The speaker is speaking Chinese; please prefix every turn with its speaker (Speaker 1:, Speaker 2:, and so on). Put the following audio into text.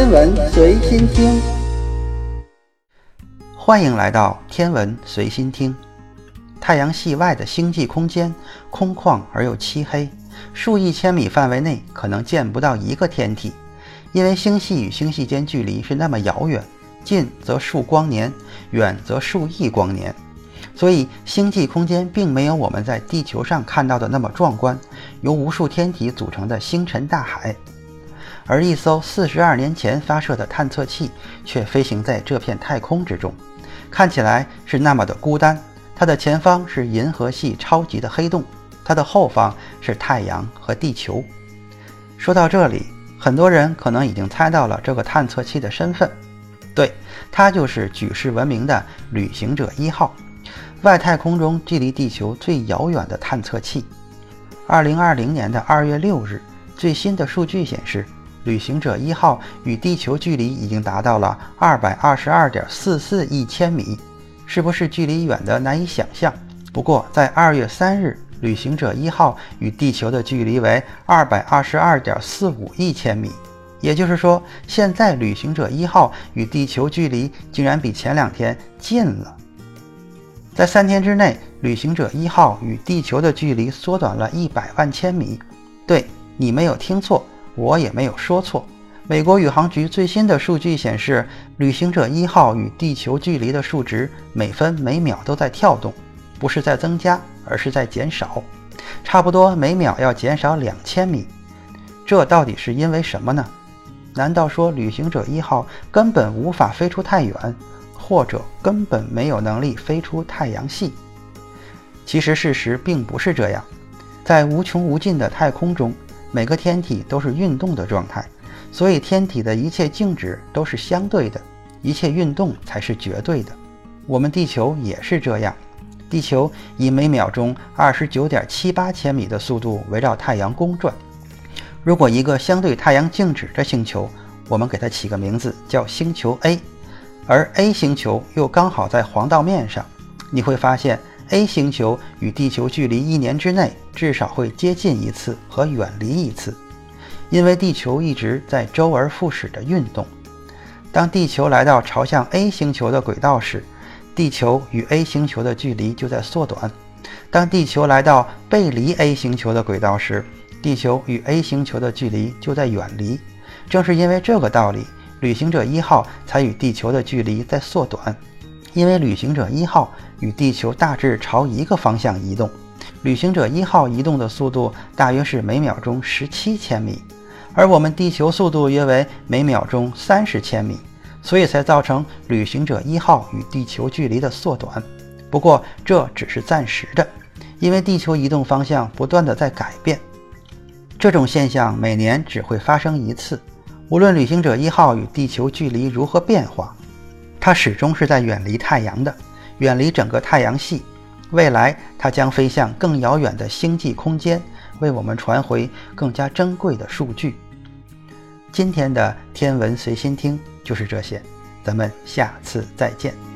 Speaker 1: 天文随心听，
Speaker 2: 欢迎来到天文随心听。太阳系外的星际空间空旷而又漆黑，数亿千米范围内可能见不到一个天体，因为星系与星系间距离是那么遥远，近则数光年，远则数亿光年。所以，星际空间并没有我们在地球上看到的那么壮观，由无数天体组成的星辰大海。而一艘四十二年前发射的探测器却飞行在这片太空之中，看起来是那么的孤单。它的前方是银河系超级的黑洞，它的后方是太阳和地球。说到这里，很多人可能已经猜到了这个探测器的身份，对，它就是举世闻名的旅行者一号。外太空中距离地球最遥远的探测器。二零二零年的二月六日，最新的数据显示，旅行者一号与地球距离已经达到了二百二十二点四四亿千米，是不是距离远的难以想象？不过，在二月三日，旅行者一号与地球的距离为二百二十二点四五亿千米，也就是说，现在旅行者一号与地球距离竟然比前两天近了。在三天之内，旅行者一号与地球的距离缩短了一百万千米。对你没有听错，我也没有说错。美国宇航局最新的数据显示，旅行者一号与地球距离的数值每分每秒都在跳动，不是在增加，而是在减少，差不多每秒要减少两千米。这到底是因为什么呢？难道说旅行者一号根本无法飞出太远？或者根本没有能力飞出太阳系。其实事实并不是这样，在无穷无尽的太空中，每个天体都是运动的状态，所以天体的一切静止都是相对的，一切运动才是绝对的。我们地球也是这样，地球以每秒钟二十九点七八千米的速度围绕太阳公转。如果一个相对太阳静止的星球，我们给它起个名字叫星球 A。而 A 星球又刚好在黄道面上，你会发现 A 星球与地球距离一年之内至少会接近一次和远离一次，因为地球一直在周而复始的运动。当地球来到朝向 A 星球的轨道时，地球与 A 星球的距离就在缩短；当地球来到背离 A 星球的轨道时，地球与 A 星球的距离就在远离。正是因为这个道理。旅行者一号才与地球的距离在缩短，因为旅行者一号与地球大致朝一个方向移动。旅行者一号移动的速度大约是每秒钟十七千米，而我们地球速度约为每秒钟三十千米，所以才造成旅行者一号与地球距离的缩短。不过这只是暂时的，因为地球移动方向不断的在改变，这种现象每年只会发生一次。无论旅行者一号与地球距离如何变化，它始终是在远离太阳的，远离整个太阳系。未来，它将飞向更遥远的星际空间，为我们传回更加珍贵的数据。今天的天文随心听就是这些，咱们下次再见。